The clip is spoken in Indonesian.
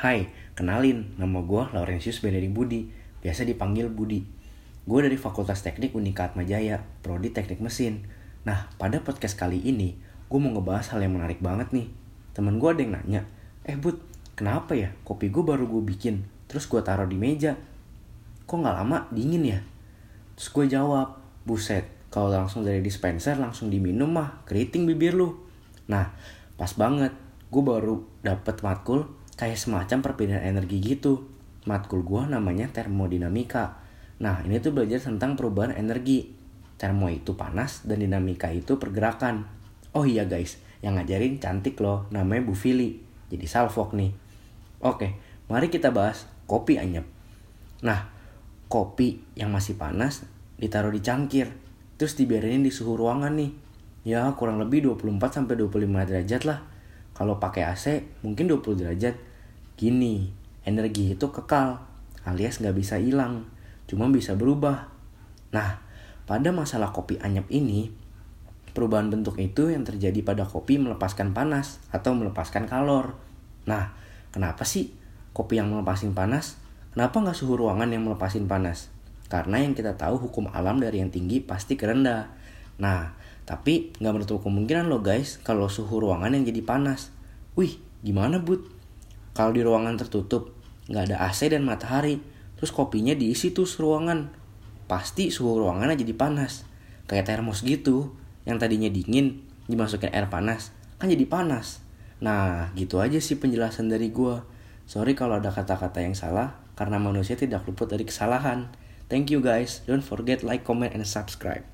Hai, kenalin, nama gue Laurentius Benedict Budi, biasa dipanggil Budi. Gue dari Fakultas Teknik Unika Atmajaya, Prodi Teknik Mesin. Nah, pada podcast kali ini, gue mau ngebahas hal yang menarik banget nih. Temen gue ada yang nanya, eh Bud, kenapa ya kopi gue baru gue bikin, terus gue taruh di meja? Kok gak lama dingin ya? Terus gue jawab, buset, kalau langsung dari dispenser langsung diminum mah, keriting bibir lu. Nah, pas banget, gue baru dapet matkul kayak semacam perbedaan energi gitu. Matkul gue namanya termodinamika. Nah, ini tuh belajar tentang perubahan energi. Termo itu panas dan dinamika itu pergerakan. Oh iya guys, yang ngajarin cantik loh, namanya Bu Fili. Jadi salfok nih. Oke, mari kita bahas kopi anyep. Nah, kopi yang masih panas ditaruh di cangkir, terus dibiarin di suhu ruangan nih. Ya, kurang lebih 24 sampai 25 derajat lah. Kalau pakai AC mungkin 20 derajat. Gini, energi itu kekal, alias nggak bisa hilang, cuma bisa berubah. Nah, pada masalah kopi anyep ini, perubahan bentuk itu yang terjadi pada kopi melepaskan panas atau melepaskan kalor. Nah, kenapa sih kopi yang melepasin panas? Kenapa nggak suhu ruangan yang melepasin panas? Karena yang kita tahu hukum alam dari yang tinggi pasti ke rendah. Nah, tapi nggak menutup kemungkinan loh guys kalau suhu ruangan yang jadi panas. Wih, gimana bud? Kalau di ruangan tertutup, nggak ada AC dan matahari, terus kopinya diisi tuh ruangan. Pasti suhu ruangannya jadi panas. Kayak termos gitu, yang tadinya dingin, dimasukin air panas, kan jadi panas. Nah, gitu aja sih penjelasan dari gua. Sorry kalau ada kata-kata yang salah, karena manusia tidak luput dari kesalahan. Thank you guys. Don't forget like, comment, and subscribe.